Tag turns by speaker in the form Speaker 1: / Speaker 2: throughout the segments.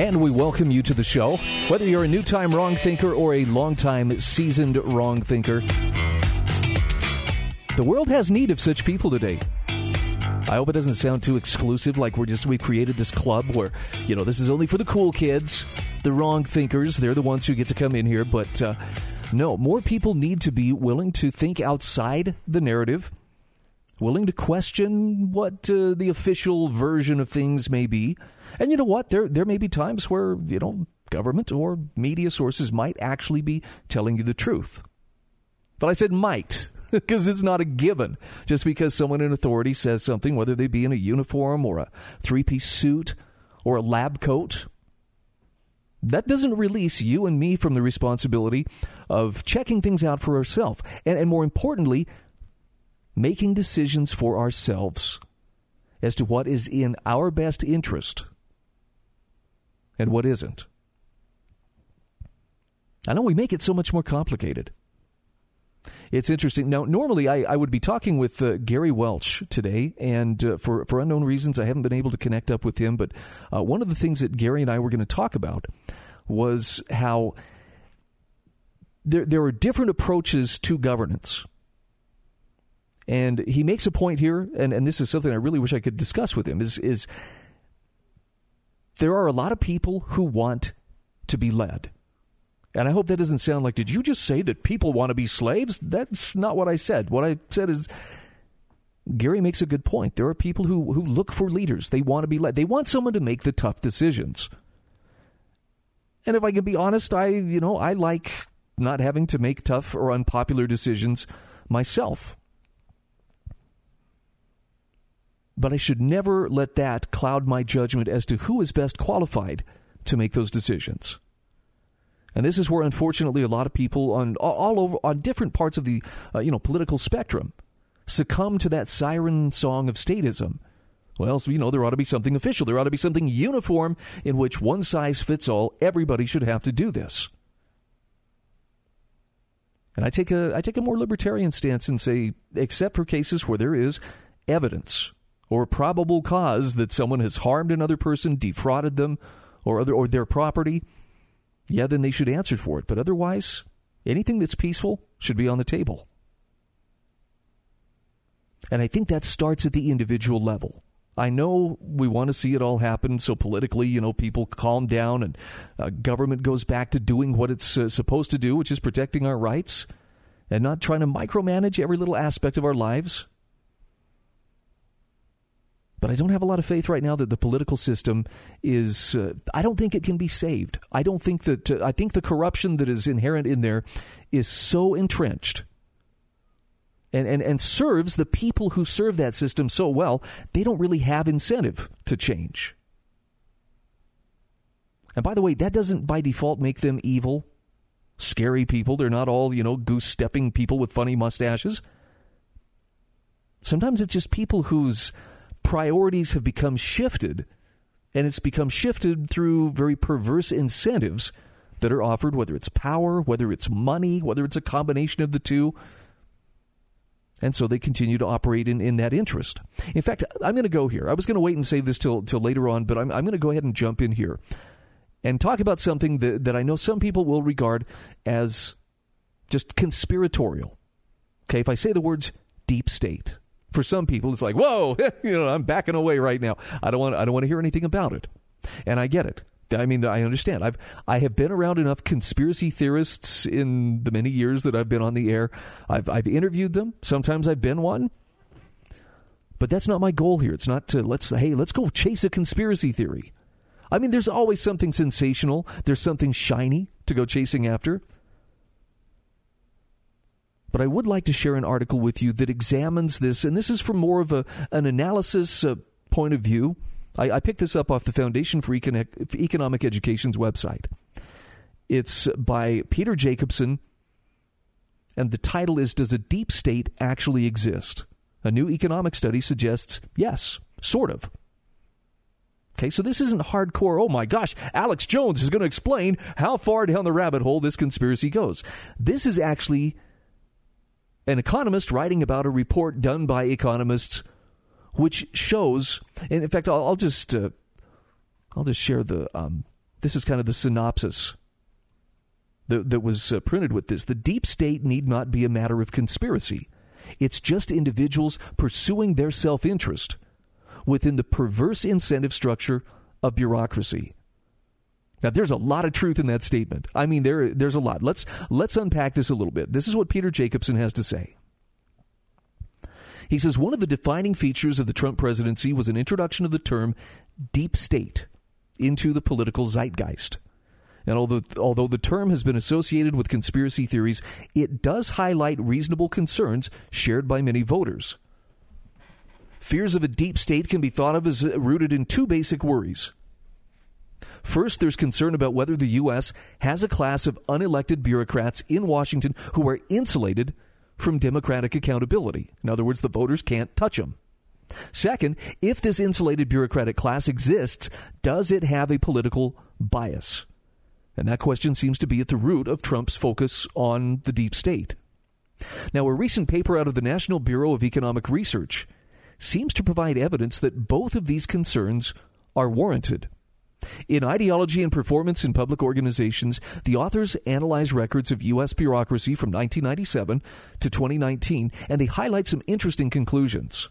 Speaker 1: And we welcome you to the show. Whether you're a new time wrong thinker or a long time seasoned wrong thinker, the world has need of such people today. I hope it doesn't sound too exclusive, like we're just we've created this club where you know this is only for the cool kids, the wrong thinkers. They're the ones who get to come in here. But uh, no, more people need to be willing to think outside the narrative, willing to question what uh, the official version of things may be and you know what? There there may be times where, you know, government or media sources might actually be telling you the truth. But I said might because it's not a given. Just because someone in authority says something, whether they be in a uniform or a three piece suit or a lab coat, that doesn't release you and me from the responsibility of checking things out for ourselves. And, and more importantly, making decisions for ourselves as to what is in our best interest and what isn't. I know we make it so much more complicated. It's interesting. Now, normally I, I would be talking with uh, Gary Welch today, and uh, for, for unknown reasons, I haven't been able to connect up with him. But uh, one of the things that Gary and I were going to talk about was how there, there are different approaches to governance. And he makes a point here, and, and this is something I really wish I could discuss with him, is, is there are a lot of people who want to be led. And I hope that doesn't sound like, did you just say that people want to be slaves? That's not what I said. What I said is, Gary makes a good point. There are people who, who look for leaders. They want to be led. They want someone to make the tough decisions. And if I can be honest, I, you know, I like not having to make tough or unpopular decisions myself. But I should never let that cloud my judgment as to who is best qualified to make those decisions. And this is where, unfortunately, a lot of people on all over on different parts of the uh, you know political spectrum succumb to that siren song of statism. Well, so, you know, there ought to be something official. There ought to be something uniform in which one size fits all. Everybody should have to do this. And I take a I take a more libertarian stance and say, except for cases where there is evidence or probable cause that someone has harmed another person, defrauded them, or other or their property, yeah, then they should answer for it. But otherwise, anything that's peaceful should be on the table. And I think that starts at the individual level. I know we want to see it all happen so politically, you know, people calm down and uh, government goes back to doing what it's uh, supposed to do, which is protecting our rights and not trying to micromanage every little aspect of our lives. But I don't have a lot of faith right now that the political system is. Uh, I don't think it can be saved. I don't think that. Uh, I think the corruption that is inherent in there is so entrenched and, and, and serves the people who serve that system so well, they don't really have incentive to change. And by the way, that doesn't by default make them evil, scary people. They're not all, you know, goose stepping people with funny mustaches. Sometimes it's just people whose priorities have become shifted, and it's become shifted through very perverse incentives that are offered, whether it's power, whether it's money, whether it's a combination of the two. And so they continue to operate in, in that interest. In fact, I'm going to go here. I was going to wait and save this till, till later on, but I'm, I'm going to go ahead and jump in here and talk about something that, that I know some people will regard as just conspiratorial. Okay, if I say the words deep state, for some people, it's like, whoa, you know, I'm backing away right now. I don't want, I don't want to hear anything about it, and I get it. I mean, I understand. I've I have been around enough conspiracy theorists in the many years that I've been on the air. I've I've interviewed them. Sometimes I've been one. But that's not my goal here. It's not to let's hey, let's go chase a conspiracy theory. I mean, there's always something sensational. There's something shiny to go chasing after. But I would like to share an article with you that examines this, and this is from more of a, an analysis uh, point of view. I, I, picked this up off the Foundation for Econ- Economic Education's website. It's by Peter Jacobsen, and the title is Does a Deep State Actually Exist? A new economic study suggests yes, sort of. Okay, so this isn't hardcore, oh my gosh, Alex Jones is going to explain how far down the rabbit hole this conspiracy goes. This is actually an economist writing about a report done by economists which shows, and in fact, I'll, I'll just uh, I'll just share the um, this is kind of the synopsis that, that was uh, printed with this. The deep state need not be a matter of conspiracy. It's just individuals pursuing their self interest within the perverse incentive structure of bureaucracy. Now, there's a lot of truth in that statement. I mean, there, there's a lot. Let's, let's unpack this a little bit. This is what Peter Jacobsen has to say. He says one of the defining features of the Trump presidency was an introduction of the term deep state into the political zeitgeist. And although, although the term has been associated with conspiracy theories, it does highlight reasonable concerns shared by many voters. Fears of a deep state can be thought of as rooted in two basic worries. First, there's concern about whether the U.S. has a class of unelected bureaucrats in Washington who are insulated from democratic accountability. In other words, the voters can't touch them. Second, if this insulated bureaucratic class exists, does it have a political bias? And that question seems to be at the root of Trump's focus on the deep state. Now, a recent paper out of the National Bureau of Economic Research seems to provide evidence that both of these concerns are warranted. In Ideology and Performance in Public Organizations, the authors analyze records of U.S. bureaucracy from 1997 to 2019, and they highlight some interesting conclusions.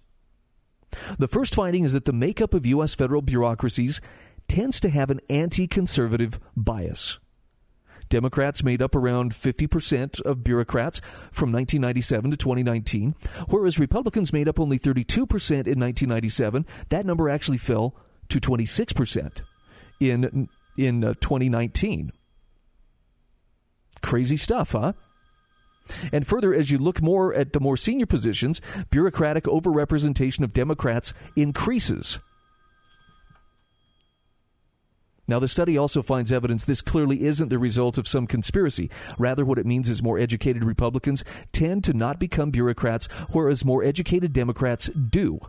Speaker 1: The first finding is that the makeup of U.S. federal bureaucracies tends to have an anti conservative bias. Democrats made up around 50% of bureaucrats from 1997 to 2019, whereas Republicans made up only 32% in 1997. That number actually fell to 26% in in uh, 2019. Crazy stuff, huh? And further, as you look more at the more senior positions, bureaucratic overrepresentation of Democrats increases. Now, the study also finds evidence this clearly isn't the result of some conspiracy. Rather, what it means is more educated Republicans tend to not become bureaucrats, whereas more educated Democrats do.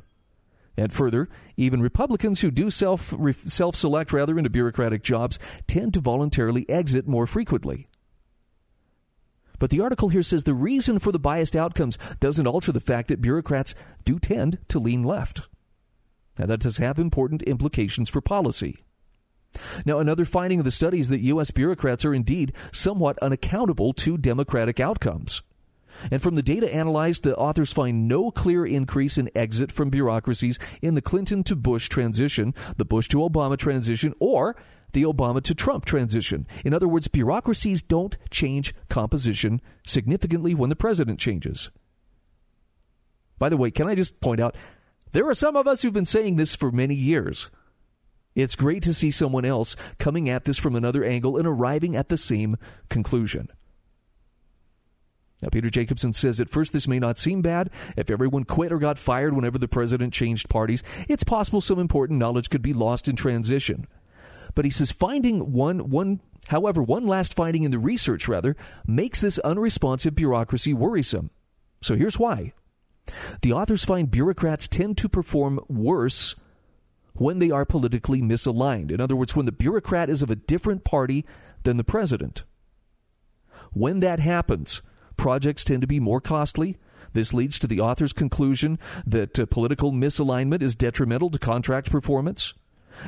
Speaker 1: And further, even Republicans who do self self select rather into bureaucratic jobs tend to voluntarily exit more frequently. But the article here says the reason for the biased outcomes doesn't alter the fact that bureaucrats do tend to lean left. Now, that does have important implications for policy. Now, another finding of the study is that U.S. bureaucrats are indeed somewhat unaccountable to democratic outcomes. And from the data analyzed, the authors find no clear increase in exit from bureaucracies in the Clinton to Bush transition, the Bush to Obama transition, or the Obama to Trump transition. In other words, bureaucracies don't change composition significantly when the president changes. By the way, can I just point out, there are some of us who've been saying this for many years. It's great to see someone else coming at this from another angle and arriving at the same conclusion. Now, Peter Jacobsen says at first this may not seem bad. If everyone quit or got fired whenever the president changed parties, it's possible some important knowledge could be lost in transition. But he says finding one, one, however, one last finding in the research, rather, makes this unresponsive bureaucracy worrisome. So here's why. The authors find bureaucrats tend to perform worse when they are politically misaligned. In other words, when the bureaucrat is of a different party than the president. When that happens, projects tend to be more costly. This leads to the author's conclusion that uh, political misalignment is detrimental to contract performance.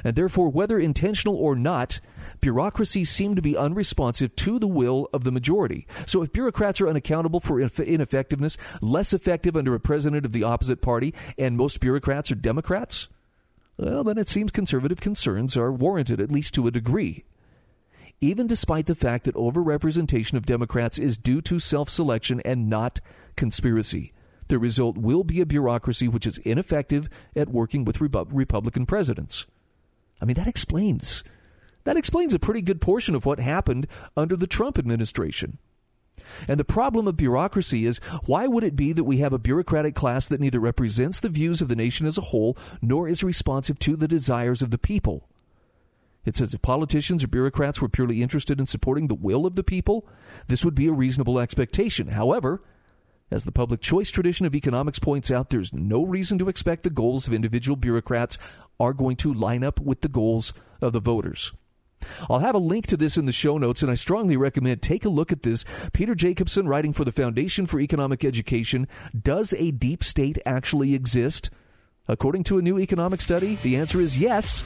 Speaker 1: And therefore, whether intentional or not, bureaucracies seem to be unresponsive to the will of the majority. So, if bureaucrats are unaccountable for ineffectiveness, less effective under a president of the opposite party, and most bureaucrats are Democrats, well, then it seems conservative concerns are warranted, at least to a degree. Even despite the fact that overrepresentation of Democrats is due to self selection and not conspiracy, the result will be a bureaucracy which is ineffective at working with Republican presidents. I mean, that explains. That explains a pretty good portion of what happened under the Trump administration. And the problem of bureaucracy is why would it be that we have a bureaucratic class that neither represents the views of the nation as a whole nor is responsive to the desires of the people? It says if politicians or bureaucrats were purely interested in supporting the will of the people, this would be a reasonable expectation. However, as the public choice tradition of economics points out, there's no reason to expect the goals of individual bureaucrats are going to line up with the goals of the voters. I'll have a link to this in the show notes, and I strongly recommend take a look at this. Peter Jacobsen, writing for the Foundation for Economic Education, does a deep state actually exist? According to a new economic study, the answer is yes,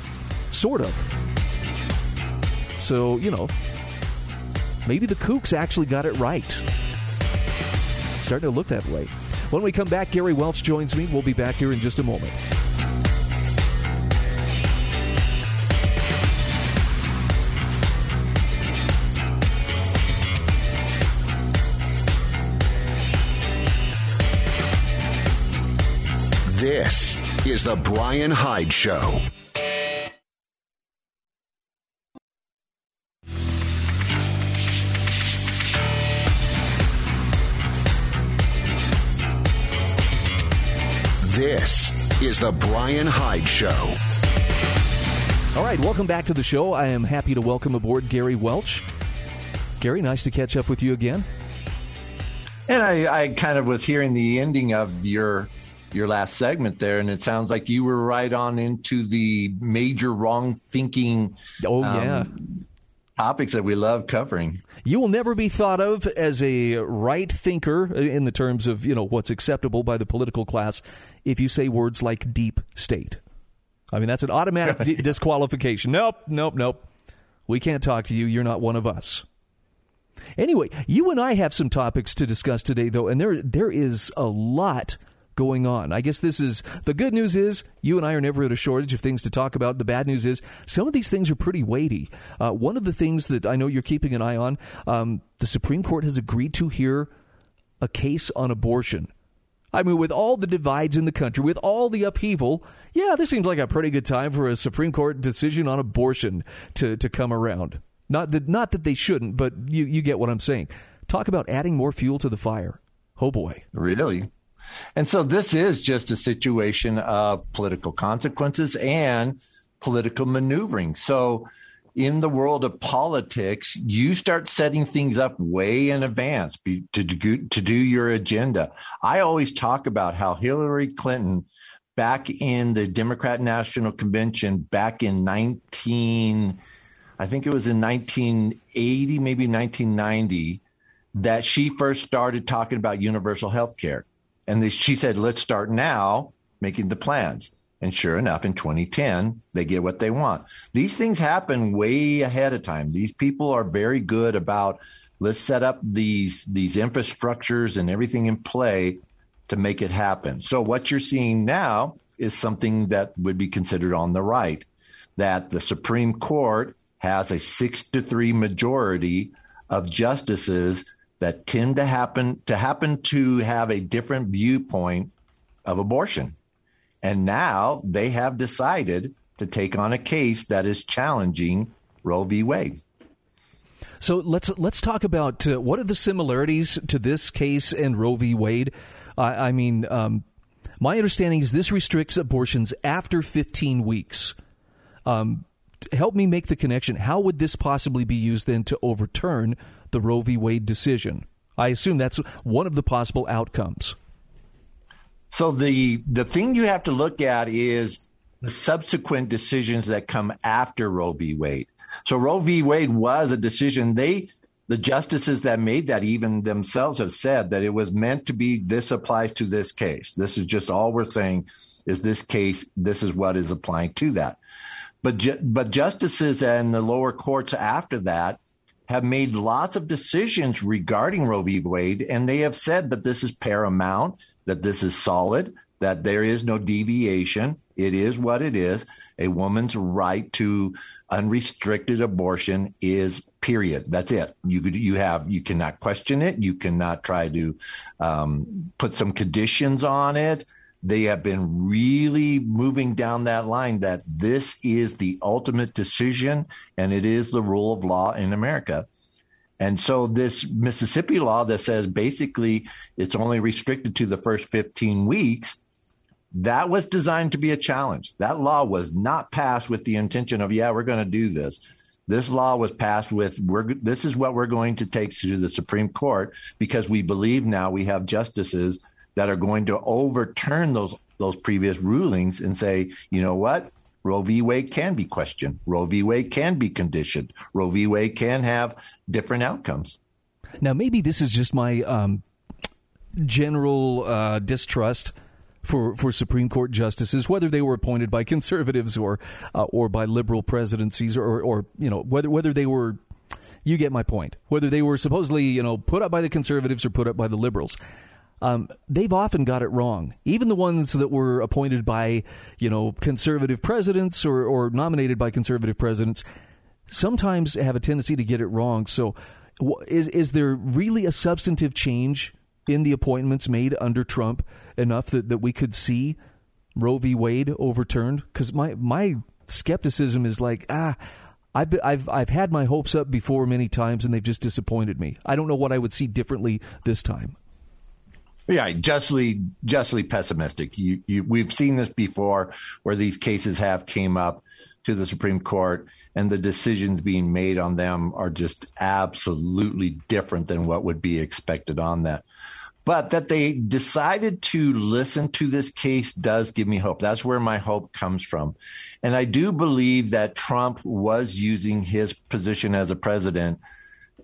Speaker 1: sort of. So, you know, maybe the kooks actually got it right. starting to look that way. When we come back, Gary Welch joins me. We'll be back here in just a moment.
Speaker 2: This is The Bryan Hyde Show. This is The Bryan Hyde Show.
Speaker 1: All right, welcome back to the show. I am happy to welcome aboard Gary Welch. Gary, nice to catch up with you again.
Speaker 3: And I, I kind of was hearing the ending of your your last segment there, and it sounds like you were right on into the major wrong thinking.
Speaker 1: Oh um, yeah.
Speaker 3: Topics that we love covering.
Speaker 1: You will never be thought of as a right thinker in the terms of you know what's acceptable by the political class if you say words like deep state. I mean that's an automatic d- disqualification. Nope, nope, nope. We can't talk to you. You're not one of us. Anyway, you and I have some topics to discuss today, though, and there there is a lot going on. I guess this is the good news is you and I are never at a shortage of things to talk about. The bad news is some of these things are pretty weighty. Uh, one of the things that I know you're keeping an eye on, um, the Supreme Court has agreed to hear a case on abortion. I mean, with all the divides in the country, with all the upheaval, yeah, this seems like a pretty good time for a Supreme Court decision on abortion to, to come around. Not that, not that they shouldn't, but you, you get what I'm saying. Talk about adding more fuel to the fire. Oh boy.
Speaker 3: Really? And so this is just a situation of political consequences and political maneuvering. So in the world of politics, you start setting things up way in advance to do, to do your agenda. I always talk about how Hillary Clinton back in the Democrat National Convention back in 19 I think it was in 1980 maybe 1990 that she first started talking about universal health care. And they, she said, let's start now making the plans. And sure enough, in 2010, they get what they want. These things happen way ahead of time. These people are very good about let's set up these these infrastructures and everything in play to make it happen. So what you're seeing now is something that would be considered on the right, that the Supreme Court has a six to three majority of justices that tend to happen to happen to have a different viewpoint of abortion. And now they have decided to take on a case that is challenging Roe v. Wade.
Speaker 1: So let's let's talk about uh, what are the similarities to this case and Roe v. Wade. I mean, um, my understanding is this restricts abortions after 15 weeks. Um, help me make the connection. How would this possibly be used then to overturn the Roe v. Wade decision. I assume that's one of the possible outcomes.
Speaker 3: So the the thing you have to look at is the subsequent decisions that come after Roe v. Wade. So Roe v. Wade was a decision they the justices that made that even themselves have said that it was meant to be this applies to this case. This is just all we're saying is this case this is what is applying to that. But ju- but justices and the lower courts after that have made lots of decisions regarding Roe v. Wade, and they have said that this is paramount, that this is solid, that there is no deviation. It is what it is. A woman's right to unrestricted abortion is period. That's it. You you have you cannot question it. You cannot try to um, put some conditions on it. They have been really moving down that line that this is the ultimate decision and it is the rule of law in America. And so this Mississippi law that says basically it's only restricted to the first 15 weeks that was designed to be a challenge. That law was not passed with the intention of, yeah, we're going to do this. This law was passed with, we're, this is what we're going to take to the Supreme Court because we believe now we have justices that are going to overturn those, those previous rulings and say, you know what? Roe v. Wade can be questioned. Roe v. Wade can be conditioned. Roe v. Wade can have different outcomes.
Speaker 1: Now, maybe this is just my um, general uh, distrust for, for Supreme Court justices, whether they were appointed by conservatives or uh, or by liberal presidencies, or, or you know whether whether they were. You get my point. Whether they were supposedly you know put up by the conservatives or put up by the liberals. Um, they've often got it wrong. Even the ones that were appointed by, you know, conservative presidents or, or nominated by conservative presidents sometimes have a tendency to get it wrong. So, is is there really a substantive change in the appointments made under Trump enough that, that we could see Roe v. Wade overturned? Because my my skepticism is like ah. I've, I've I've had my hopes up before many times and they've just disappointed me. I don't know what I would see differently this time.
Speaker 3: Yeah, justly justly pessimistic. You, you, we've seen this before, where these cases have came up to the Supreme Court, and the decisions being made on them are just absolutely different than what would be expected on that. But that they decided to listen to this case does give me hope. That's where my hope comes from. And I do believe that Trump was using his position as a president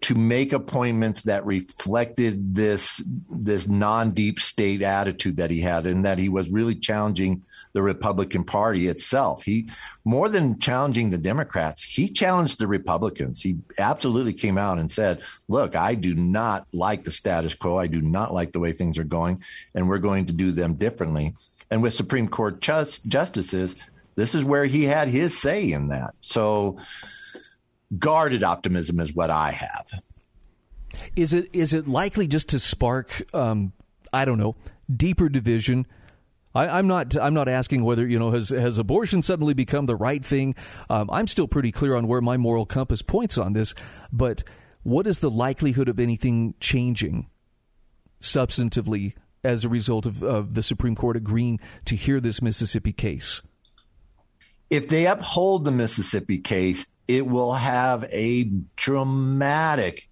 Speaker 3: to make appointments that reflected this this non-deep state attitude that he had and that he was really challenging the Republican Party itself. He more than challenging the Democrats, he challenged the Republicans. He absolutely came out and said, "Look, I do not like the status quo. I do not like the way things are going, and we're going to do them differently." And with Supreme Court just, justices, this is where he had his say in that. So guarded optimism is what I have.
Speaker 1: Is it is it likely just to spark um, I don't know deeper division? I, am not. I'm not asking whether you know has has abortion suddenly become the right thing. Um, I'm still pretty clear on where my moral compass points on this. But what is the likelihood of anything changing substantively as a result of, of the Supreme Court agreeing to hear this Mississippi case?
Speaker 3: If they uphold the Mississippi case, it will have a dramatic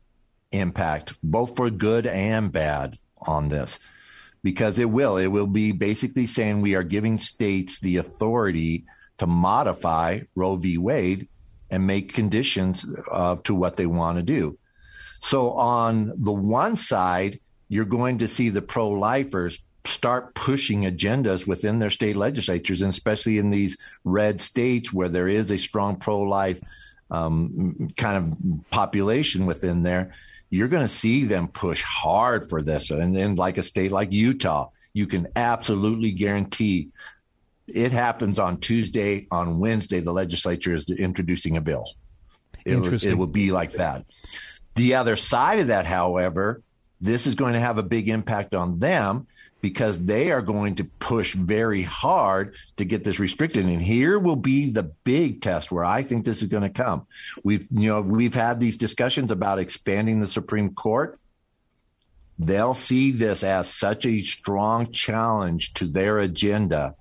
Speaker 3: impact, both for good and bad, on this. Because it will. It will be basically saying we are giving states the authority to modify Roe v. Wade and make conditions uh, to what they want to do. So, on the one side, you're going to see the pro lifers start pushing agendas within their state legislatures, and especially in these red states where there is a strong pro life um, kind of population within there, you're going to see them push hard for this. And then, like a state like Utah, you can absolutely guarantee it happens on Tuesday. On Wednesday, the legislature is introducing a bill. It, it will be like that. The other side of that, however, this is going to have a big impact on them because they are going to push very hard to get this restricted. And here will be the big test where I think this is going to come. We've, you know, we've had these discussions about expanding the Supreme Court. They'll see this as such a strong challenge to their agenda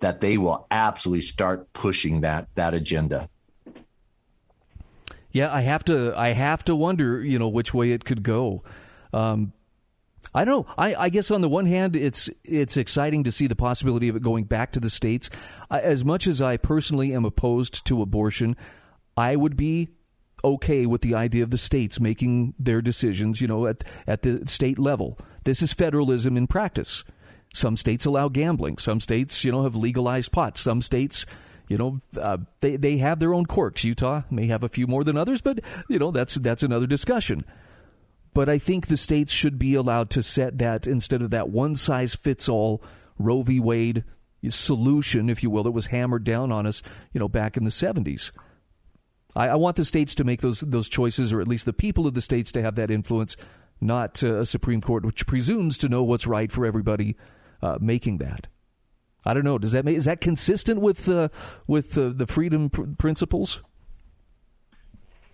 Speaker 3: that they will absolutely start pushing that that agenda.
Speaker 1: Yeah, I have to. I have to wonder, you know, which way it could go. Um, I don't know. I, I, guess on the one hand, it's it's exciting to see the possibility of it going back to the states. As much as I personally am opposed to abortion, I would be okay with the idea of the states making their decisions. You know, at at the state level, this is federalism in practice. Some states allow gambling. Some states, you know, have legalized pot. Some states you know, uh, they they have their own quirks. Utah may have a few more than others, but you know that's that's another discussion. But I think the states should be allowed to set that instead of that one size fits all Roe v. Wade solution, if you will, that was hammered down on us, you know, back in the 70s. I, I want the states to make those those choices, or at least the people of the states to have that influence, not uh, a Supreme Court which presumes to know what's right for everybody uh, making that. I don't know. Does that make, is that consistent with uh, with uh, the freedom pr- principles?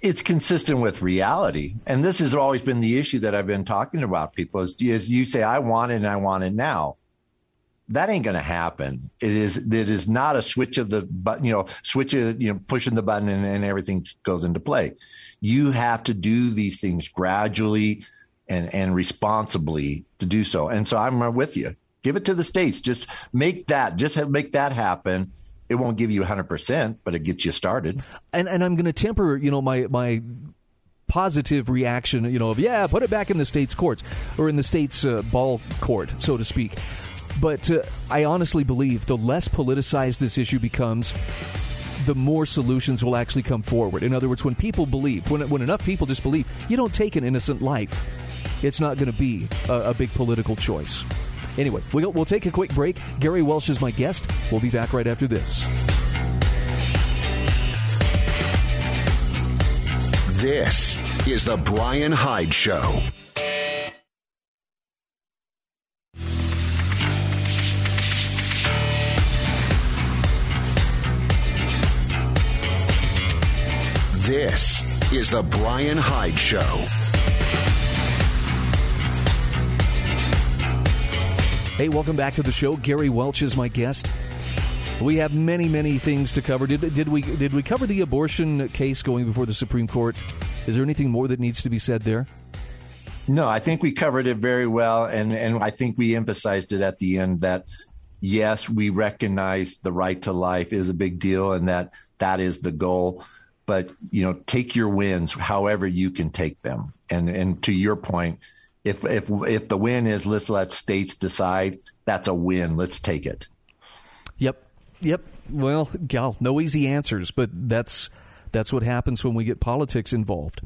Speaker 3: It's consistent with reality. And this has always been the issue that I've been talking about people is, is you say, I want it and I want it now. that ain't going to happen. It is it is not a switch of the button, you know, switch of, you know, pushing the button and, and everything goes into play. You have to do these things gradually and and responsibly to do so. And so I'm with you. Give it to the states. Just make that. Just have, make that happen. It won't give you 100%, but it gets you started.
Speaker 1: And and I'm going to temper, you know, my my positive reaction, you know, of yeah, put it back in the state's courts or in the state's uh, ball court, so to speak. But uh, I honestly believe the less politicized this issue becomes, the more solutions will actually come forward. In other words, when people believe, when, when enough people just believe, you don't take an innocent life, it's not going to be a, a, big political choice. Anyway, we'll, we'll take a quick break. Gary Welch is my guest. We'll be back right after this.
Speaker 2: This is The Bryan Hyde Show. This is The Bryan Hyde Show.
Speaker 1: Hey, welcome back to the show. Gary Welch is my guest. We have many, many things to cover. Did, did we did we cover the abortion case going before the Supreme Court? Is there anything more that needs to be said there?
Speaker 3: No, I think we covered it very well, and and I think we emphasized it at the end that yes, we recognize the right to life is a big deal, and that that is the goal but you know take your wins however you can take them and and to your point if if if the win is let's let states decide that's a win. Let's take it.
Speaker 1: Yep. Yep. Well gal no easy answers but that's that's what happens when we get politics involved.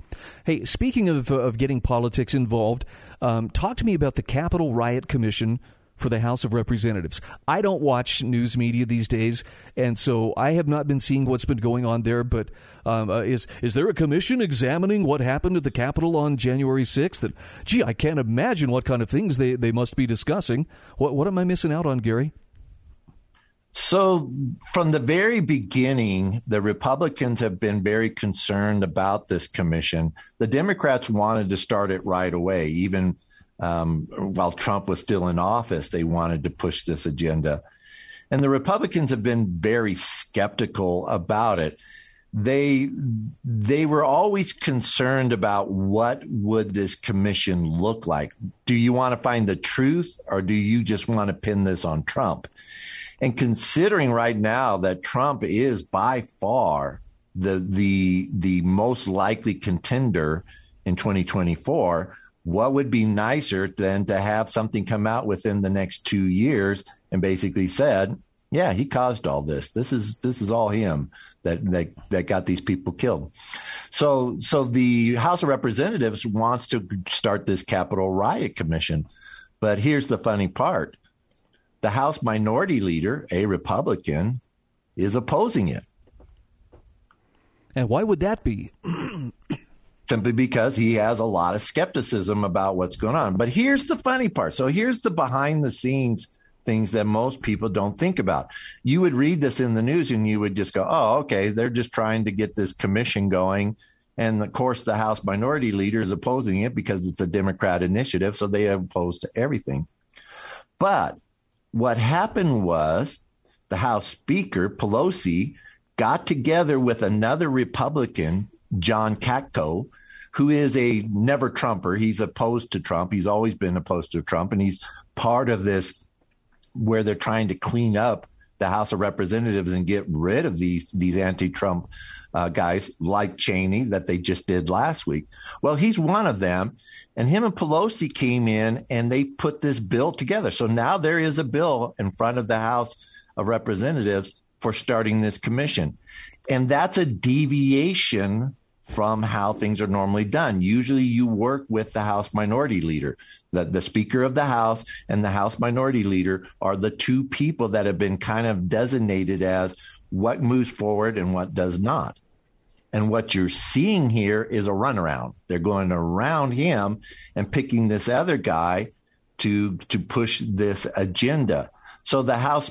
Speaker 1: Hey, speaking of, of getting politics involved, um, talk to me about the Capitol Riot Commission for the House of Representatives. I don't watch news media these days, and so I have not been seeing what's been going on there. But um, uh, is is there a commission examining what happened at the Capitol on January sixth? And gee, I can't imagine what kind of things they, they must be discussing. What what am I missing out on, Gary?
Speaker 3: So, from the very beginning, the Republicans have been very concerned about this commission. The Democrats wanted to start it right away, even um, while Trump was still in office, they wanted to push this agenda. And the Republicans have been very skeptical about it. They they were always concerned about what would this commission look like. Do you want to find the truth or do you just want to pin this on Trump? And considering right now that Trump is by far the the the most likely contender in 2024, what would be nicer than to have something come out within the next two years and basically said, yeah, he caused all this. This is this is all him that that that got these people killed. So so the House of Representatives wants to start this Capitol riot commission. But here's the funny part. The House minority leader, a Republican, is opposing it.
Speaker 1: And why would that be?
Speaker 3: simply because he has a lot of skepticism about what's going on. But here's the funny part. So here's the behind the scenes things that most people don't think about. You would read this in the news and you would just go, oh, okay, they're just trying to get this commission going. And of course, the House minority leader is opposing it because it's a Democrat initiative. So they are opposed to everything. But what happened was the House Speaker, Pelosi, got together with another Republican John Katko, who is a never Trumper. He's opposed to Trump. He's always been opposed to Trump, and he's part of this where they're trying to clean up the House of Representatives and get rid of these these anti-Trump uh, guys like Cheney that they just did last week. Well, he's one of them, and him and Pelosi came in and they put this bill together. So now there is a bill in front of the House of Representatives for starting this commission, and that's a deviation from how things are normally done. Usually you work with the House minority leader. The, the Speaker of the House and the House minority leader are the two people that have been kind of designated as what moves forward and what does not. And what you're seeing here is a runaround. They're going around him and picking this other guy to to push this agenda. So the House,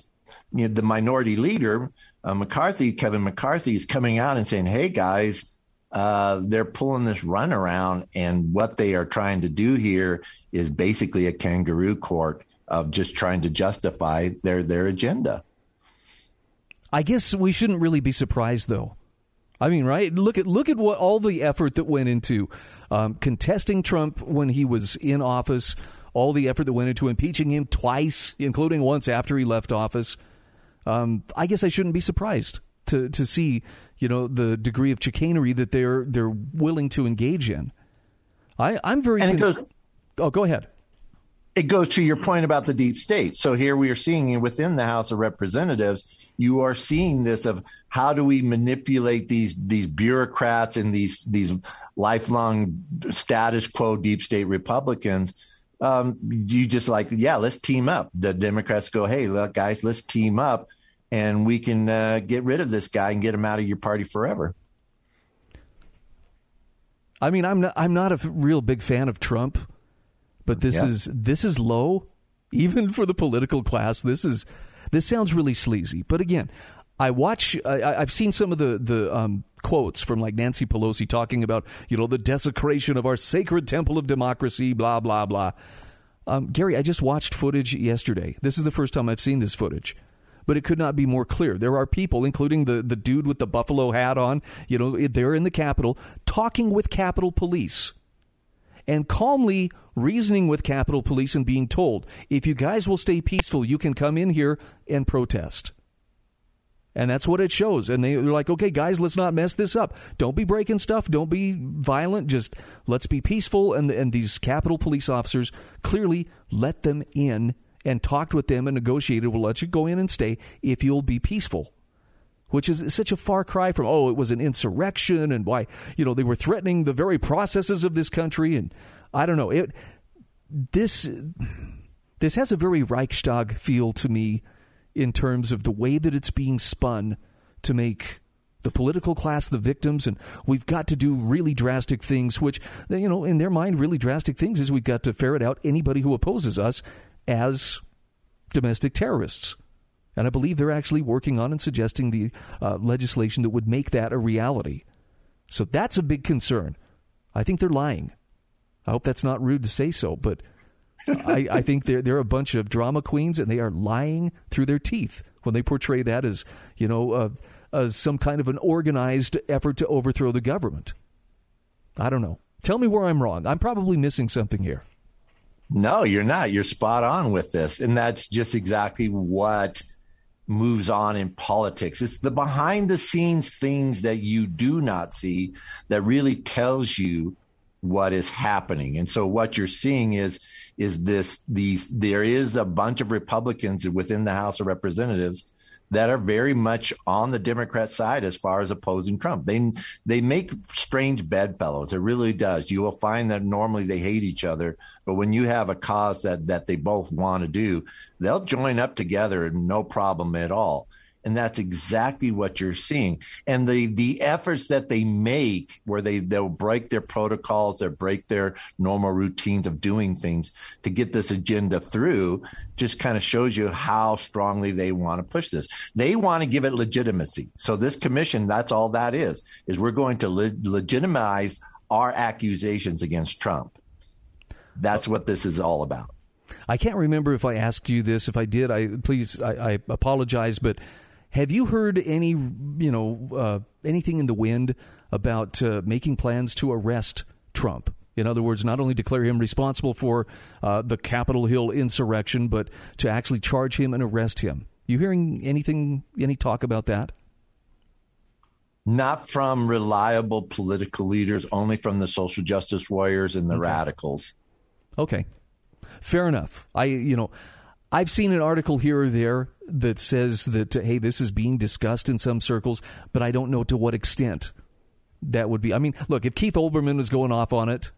Speaker 3: you know, the minority leader, uh, McCarthy, Kevin McCarthy, is coming out and saying, "Hey guys, uh, they're pulling this run around, and what they are trying to do here is basically a kangaroo court of just trying to justify their their agenda.
Speaker 1: I guess we shouldn't really be surprised, though. I mean, right? Look at look at what all the effort that went into um, contesting Trump when he was in office, all the effort that went into impeaching him twice, including once after he left office. Um, I guess I shouldn't be surprised to to see you know the degree of chicanery that they're they're willing to engage in. I I'm very.
Speaker 3: And con- it goes,
Speaker 1: oh, go ahead
Speaker 3: it goes to your point about the deep state. So here we are seeing within the House of Representatives, you are seeing this of how do we manipulate these these bureaucrats and these these lifelong status quo deep state Republicans. Um, you just like, yeah, let's team up. The Democrats go, hey, look, guys, let's team up, and we can uh, get rid of this guy and get him out of your party forever.
Speaker 1: I mean, I'm not, I'm not a real big fan of Trump but this yeah. is this is low even for the political class. This is this sounds really sleazy. But again i watch I, have seen some of the the um, quotes from like nancy pelosi talking about you know the desecration of our sacred temple of democracy blah blah blah. Um, gary i just watched footage yesterday. This is the first time i've seen this footage but it could not be more clear. There are people, including the, the dude with the buffalo hat on, you know, they're in the Capitol, talking with Capitol Police and calmly reasoning with Capitol Police and being told, if you guys will stay peaceful, you can come in here and protest. And that's what it shows. And they, are like, okay, guys, let's not mess this up. Don't be breaking stuff. Don't be violent. Just let's be peaceful. And, and these Capitol Police officers clearly let them in and talked with them and negotiated, we'll let you go in and stay if you'll be peaceful which is such a far cry from oh it was an insurrection and why you know they were threatening the very processes of this country and I don't know. It this this has a very Reichstag feel to me in terms of the way that it's being spun to make the political class the victims and we've got to do really drastic things which you know in their mind really drastic things is we've got to ferret out anybody who opposes us as domestic terrorists and I believe they're actually working on and suggesting the uh, legislation that would make that a reality. So that's a big concern. I think they're lying. I hope that's not rude to say so, but I, I, think they're, they're a bunch of drama queens and they are lying through their teeth when they portray that as, you know, uh, as some kind of an organized effort to overthrow the government. I don't know. Tell me where I'm wrong. I'm probably missing something here.
Speaker 3: No, you're not. You're spot on with this. And that's just exactly what moves on in politics. It's the behind the scenes things that you do not see that really tells you what is happening. And so what you're seeing is is this these there is a bunch of Republicans within the House of Representatives that are very much on the Democrat side as far as opposing Trump. They they make strange bedfellows. It really does. You will find that normally they hate each other, but when you have a cause that that they both want to do, they'll join up together and no problem at all and that's exactly what you're seeing and the the efforts that they make where they they'll break their protocols they break their normal routines of doing things to get this agenda through just kind of shows you how strongly they want to push this they want to give it legitimacy so this commission that's all that is is we're going to le- legitimize our accusations against trump that's what this is all about
Speaker 1: I can't remember if I asked you this. If I did, I please I, I apologize. But have you heard any, you know, uh, anything in the wind about uh, making plans to arrest Trump? In other words, not only declare him responsible for uh, the Capitol Hill insurrection, but to actually charge him and arrest him. You hearing anything, any talk about that?
Speaker 3: Not from reliable political leaders, only from the social justice warriors and the okay. radicals.
Speaker 1: Okay, fair enough. I, you know, I've seen an article here or there that says that, hey, this is being discussed in some circles, but I don't know to what extent that would be. I mean, look, if Keith Olbermann was going off on it,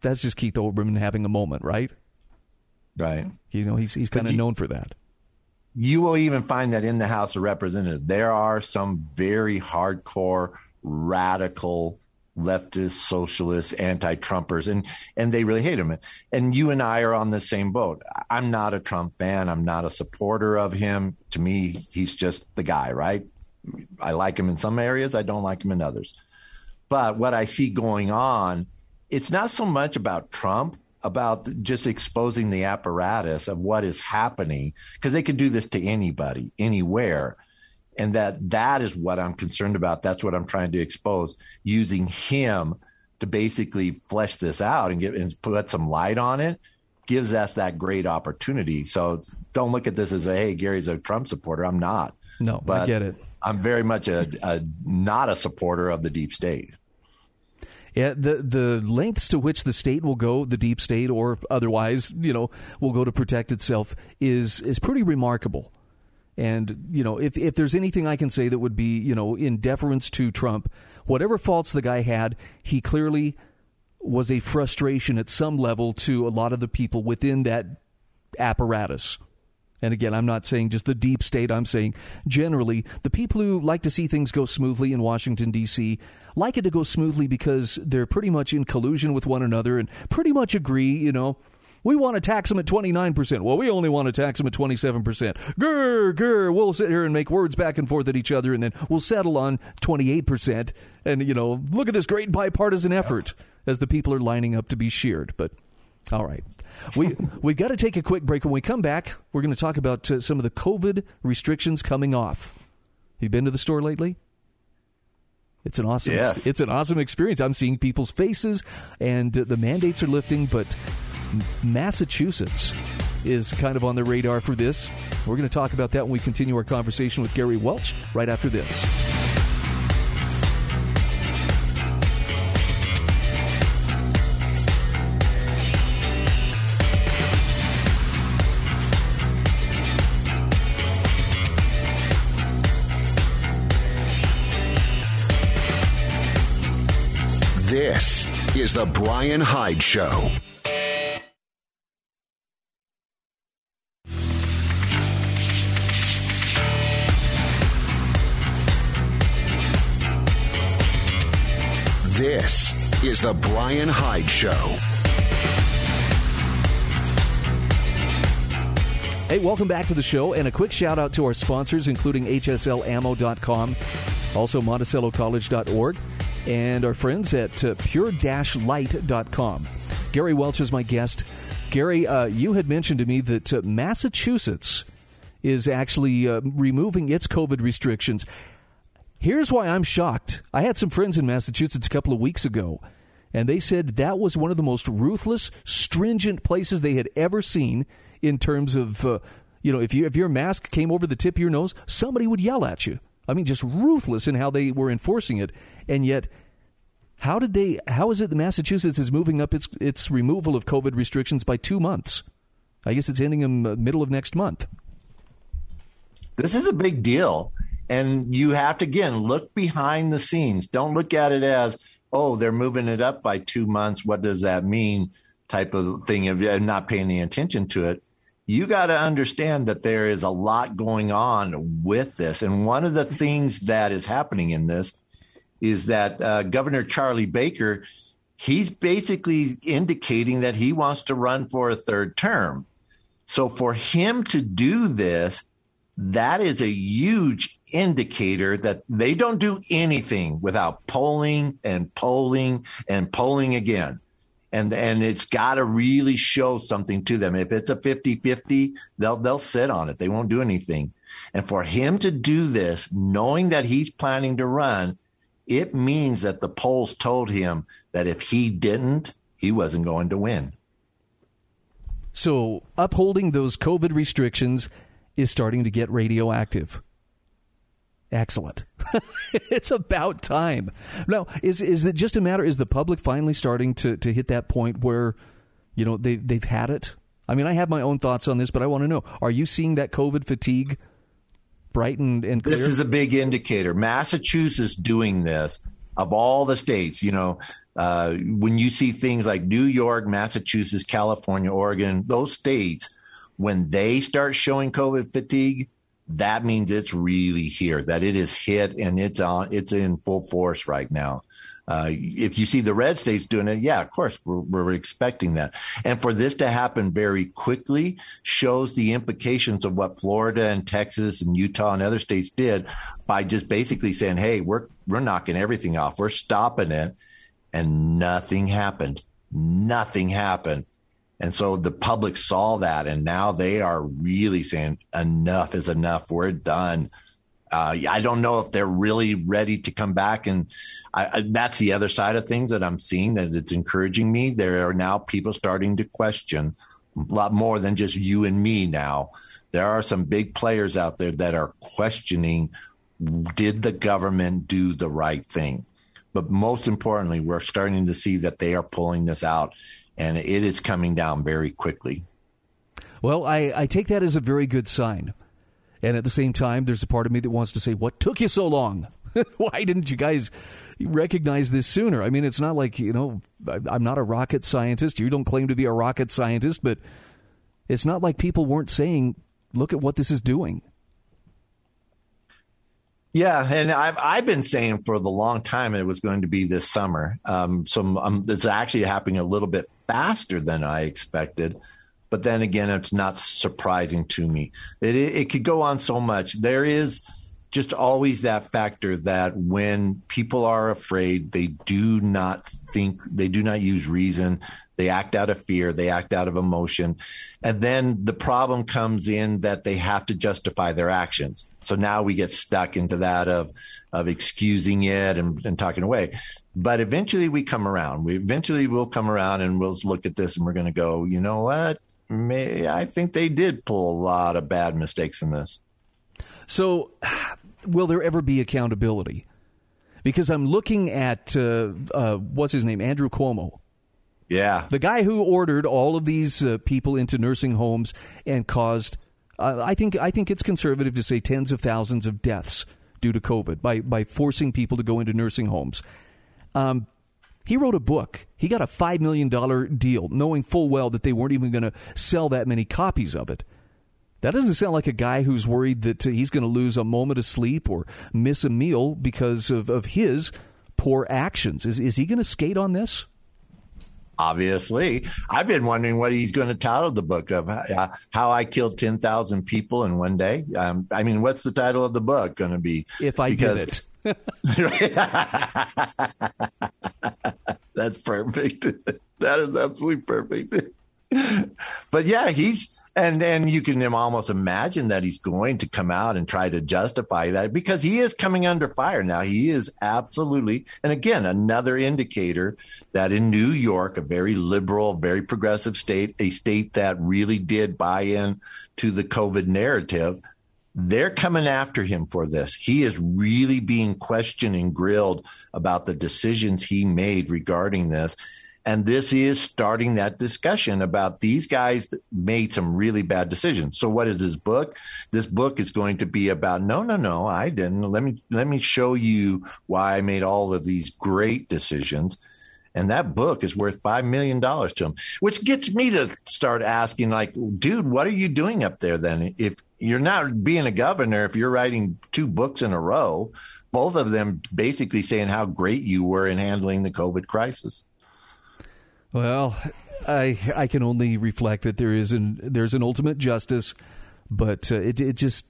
Speaker 1: that's just Keith Olbermann having a moment, right?
Speaker 3: Right.
Speaker 1: You know, he's, he's kind of known for that.
Speaker 3: You will even find that in the House of Representatives, there are some very hardcore, radical leftist, socialists, anti-Trumpers, and and they really hate him. And you and I are on the same boat. I'm not a Trump fan. I'm not a supporter of him. To me, he's just the guy, right? I like him in some areas. I don't like him in others. But what I see going on, it's not so much about Trump. about just exposing the apparatus of what is happening because they can do this to anybody, anywhere. And that that is what I'm concerned about. That's what I'm trying to expose using him to basically flesh this out and get and put some light on it gives us that great opportunity. So don't look at this as a hey, Gary's a Trump supporter. I'm not.
Speaker 1: No, but I get it.
Speaker 3: I'm very much a, a not a supporter of the deep state.
Speaker 1: Yeah, the the lengths to which the state will go, the deep state or otherwise, you know, will go to protect itself is is pretty remarkable. And you know, if if there's anything I can say that would be, you know, in deference to Trump, whatever faults the guy had, he clearly was a frustration at some level to a lot of the people within that apparatus. And again, I'm not saying just the deep state, I'm saying generally the people who like to see things go smoothly in Washington, D.C., like it to go smoothly because they're pretty much in collusion with one another and pretty much agree, you know. We want to tax them at 29%. Well, we only want to tax them at 27%. Grr, grr. We'll sit here and make words back and forth at each other, and then we'll settle on 28%. And, you know, look at this great bipartisan effort as the people are lining up to be sheared. But, all right we we've got to take a quick break. When we come back, we're going to talk about uh, some of the COVID restrictions coming off. Have you been to the store lately? It's an awesome.
Speaker 3: Yes.
Speaker 1: It's an awesome experience. I'm seeing people's faces, and uh, the mandates are lifting, but Massachusetts is kind of on the radar for this. We're going to talk about that when we continue our conversation with Gary Welch right after this.
Speaker 2: This is The Bryan Hyde Show. This is The Bryan Hyde Show.
Speaker 1: Hey, welcome back to the show, and a quick shout out to our sponsors, including HSLAmmo.com, also MonticelloCollege.org and our friends at uh, pure-light.com. Gary Welch is my guest. Gary, uh, you had mentioned to me that uh, Massachusetts is actually uh, removing its COVID restrictions. Here's why I'm shocked. I had some friends in Massachusetts a couple of weeks ago, and they said that was one of the most ruthless, stringent places they had ever seen in terms of, uh, you know, if you if your mask came over the tip of your nose, somebody would yell at you. I mean, just ruthless in how they were enforcing it. And yet, how did they? How is it that Massachusetts is moving up its its removal of COVID restrictions by two months? I guess it's ending in the middle of next month.
Speaker 3: This is a big deal, and you have to again look behind the scenes. Don't look at it as oh they're moving it up by two months. What does that mean? Type of thing of not paying any attention to it you got to understand that there is a lot going on with this. And one of the things that is happening in this is that uh, Governor Charlie Baker, he's basically indicating that he wants to run for a third term. So for him to do this, that is a huge indicator that they don't do anything without polling and polling and polling again and and it's got to really show something to them. If it's a 50-50, they'll they'll sit on it. They won't do anything. And for him to do this, knowing that he's planning to run, it means that the polls told him that if he didn't, he wasn't going to win.
Speaker 1: So, upholding those COVID restrictions is starting to get radioactive. Excellent. it's about time. Now, is is it just a matter? Is the public finally starting to, to hit that point where, you know, they they've had it? I mean, I have my own thoughts on this, but I want to know: Are you seeing that COVID fatigue bright and, and clear?
Speaker 3: This is a big indicator. Massachusetts doing this of all the states. You know, uh, when you see things like New York, Massachusetts, California, Oregon, those states, when they start showing COVID fatigue that means it's really here, that it is hit and it's on, it's in full force right now. Uh, if you see the red states doing it, yeah, of course, we're, we're, expecting that. And for this to happen very quickly shows the implications of what Florida and Texas and Utah and other states did by just basically saying, hey, we're, we're knocking everything off, we're stopping it. And nothing happened. Nothing happened. And so the public saw that, and now they are really saying enough is enough. We're done. Uh, I don't know if they're really ready to come back, and I, I, that's the other side of things that I'm seeing that it's encouraging me. There are now people starting to question a lot more than just you and me. Now there are some big players out there that are questioning: Did the government do the right thing? But most importantly, we're starting to see that they are pulling this out and it is coming down very quickly.
Speaker 1: Well, I, I take that as a very good sign. And at the same time, there's a part of me that wants to say, What took you so long? Why didn't you guys recognize this sooner? I mean, it's not like, you know, I'm not a rocket scientist. You don't claim to be a rocket scientist, but it's not like people weren't saying, Look at what this is doing.
Speaker 3: Yeah, and I've I've been saying for the long time it was going to be this summer. Um, so um, it's actually happening a little bit faster than I expected, but then again, it's not surprising to me. It it, it could go on so much. There is just always that factor that when people are afraid, they do not think, they do not use reason. They act out of fear, they act out of emotion. And then the problem comes in that they have to justify their actions. So now we get stuck into that of, of excusing it and, and talking away. But eventually we come around. We eventually will come around and we'll look at this and we're going to go, you know what? May, I think they did pull a lot of bad mistakes in this.
Speaker 1: So, will there ever be accountability? Because I'm looking at uh, uh, what's his name, Andrew Cuomo.
Speaker 3: Yeah,
Speaker 1: the guy who ordered all of these uh, people into nursing homes and caused, uh, I think, I think it's conservative to say tens of thousands of deaths due to COVID by by forcing people to go into nursing homes. Um, he wrote a book. He got a five million dollar deal, knowing full well that they weren't even going to sell that many copies of it. That doesn't sound like a guy who's worried that uh, he's going to lose a moment of sleep or miss a meal because of, of his poor actions. Is, is he going to skate on this?
Speaker 3: Obviously. I've been wondering what he's going to title the book of uh, How I Killed 10,000 People in One Day. Um, I mean, what's the title of the book going to be?
Speaker 1: If I because, did it.
Speaker 3: That's perfect. That is absolutely perfect. But yeah, he's and and you can almost imagine that he's going to come out and try to justify that because he is coming under fire now. He is absolutely, and again, another indicator that in New York, a very liberal, very progressive state, a state that really did buy in to the COVID narrative, they're coming after him for this. He is really being questioned and grilled about the decisions he made regarding this. And this is starting that discussion about these guys made some really bad decisions. So what is this book? This book is going to be about no, no, no, I didn't. Let me let me show you why I made all of these great decisions. And that book is worth five million dollars to him, which gets me to start asking, like, dude, what are you doing up there then? If you're not being a governor, if you're writing two books in a row, both of them basically saying how great you were in handling the COVID crisis.
Speaker 1: Well, I I can only reflect that there is an there's an ultimate justice, but uh, it it just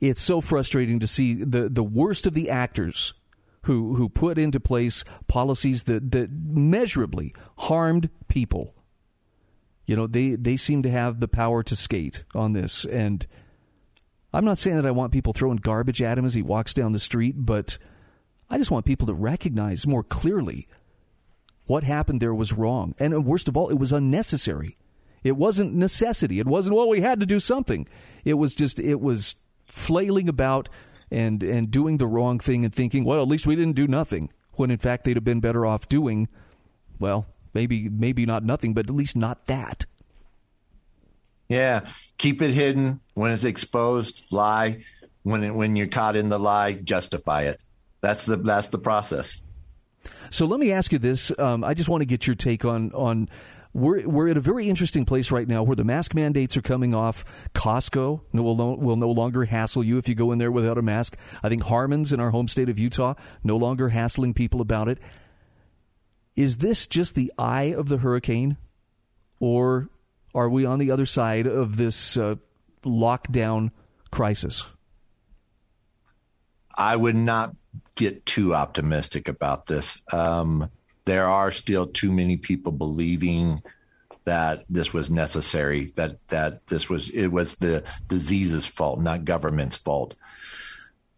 Speaker 1: it's so frustrating to see the the worst of the actors who who put into place policies that that measurably harmed people. You know, they they seem to have the power to skate on this and I'm not saying that I want people throwing garbage at him as he walks down the street, but I just want people to recognize more clearly what happened there was wrong. And uh, worst of all, it was unnecessary. It wasn't necessity. It wasn't, well, we had to do something. It was just, it was flailing about and, and doing the wrong thing and thinking, well, at least we didn't do nothing. When in fact they'd have been better off doing, well, maybe, maybe not nothing, but at least not that.
Speaker 3: Yeah. Keep it hidden. When it's exposed, lie. When, it, when you're caught in the lie, justify it. That's the, that's the process.
Speaker 1: So let me ask you this. Um, I just want to get your take on on. We're, we're at a very interesting place right now where the mask mandates are coming off. Costco will no, will no longer hassle you if you go in there without a mask. I think Harmon's in our home state of Utah no longer hassling people about it. Is this just the eye of the hurricane, or are we on the other side of this uh, lockdown crisis?
Speaker 3: I would not get too optimistic about this. Um, there are still too many people believing that this was necessary, that that this was it was the disease's fault, not government's fault.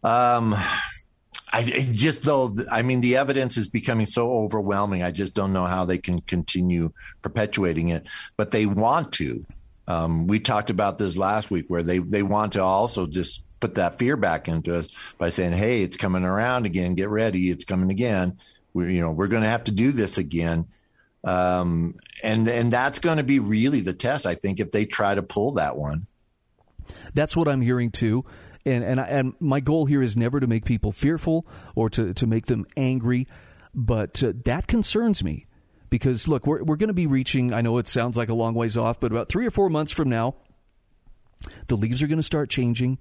Speaker 3: Um, I just though I mean the evidence is becoming so overwhelming. I just don't know how they can continue perpetuating it, but they want to. Um, we talked about this last week, where they they want to also just put that fear back into us by saying, "Hey, it's coming around again. Get ready. It's coming again. We're you know we're going to have to do this again." Um, and and that's going to be really the test, I think, if they try to pull that one.
Speaker 1: That's what I'm hearing too. And and and my goal here is never to make people fearful or to to make them angry, but uh, that concerns me because look, we're we're going to be reaching. I know it sounds like a long ways off, but about three or four months from now, the leaves are going to start changing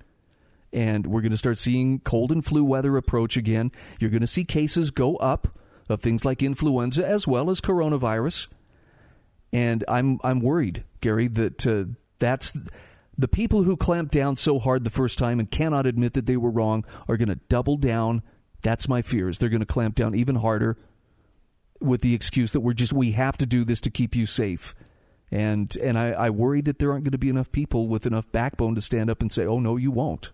Speaker 1: and we're going to start seeing cold and flu weather approach again. You're going to see cases go up of things like influenza as well as coronavirus. And I'm I'm worried, Gary, that uh, that's the people who clamped down so hard the first time and cannot admit that they were wrong are going to double down. That's my fears. They're going to clamp down even harder with the excuse that we're just we have to do this to keep you safe. And and I, I worry that there aren't going to be enough people with enough backbone to stand up and say, "Oh no, you won't."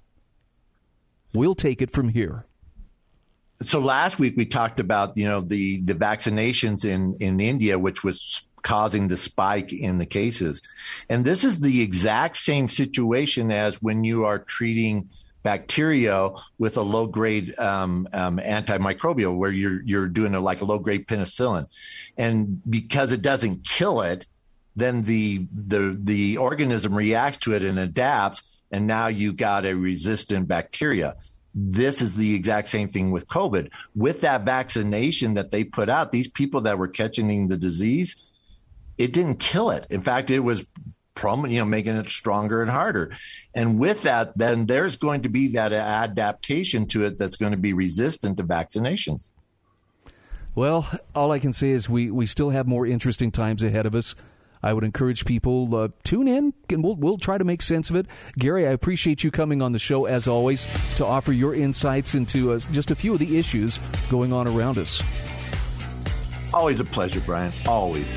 Speaker 1: We'll take it from here.
Speaker 3: So last week we talked about you know the the vaccinations in in India, which was causing the spike in the cases. And this is the exact same situation as when you are treating bacteria with a low grade um, um, antimicrobial, where you're you're doing a, like a low grade penicillin, and because it doesn't kill it, then the the the organism reacts to it and adapts, and now you got a resistant bacteria. This is the exact same thing with COVID. With that vaccination that they put out, these people that were catching the disease, it didn't kill it. In fact, it was prom- you know, making it stronger and harder. And with that, then there's going to be that adaptation to it that's going to be resistant to vaccinations.
Speaker 1: Well, all I can say is we, we still have more interesting times ahead of us. I would encourage people uh, tune in and we'll we'll try to make sense of it. Gary, I appreciate you coming on the show as always to offer your insights into uh, just a few of the issues going on around us.
Speaker 3: Always a pleasure, Bryan. Always.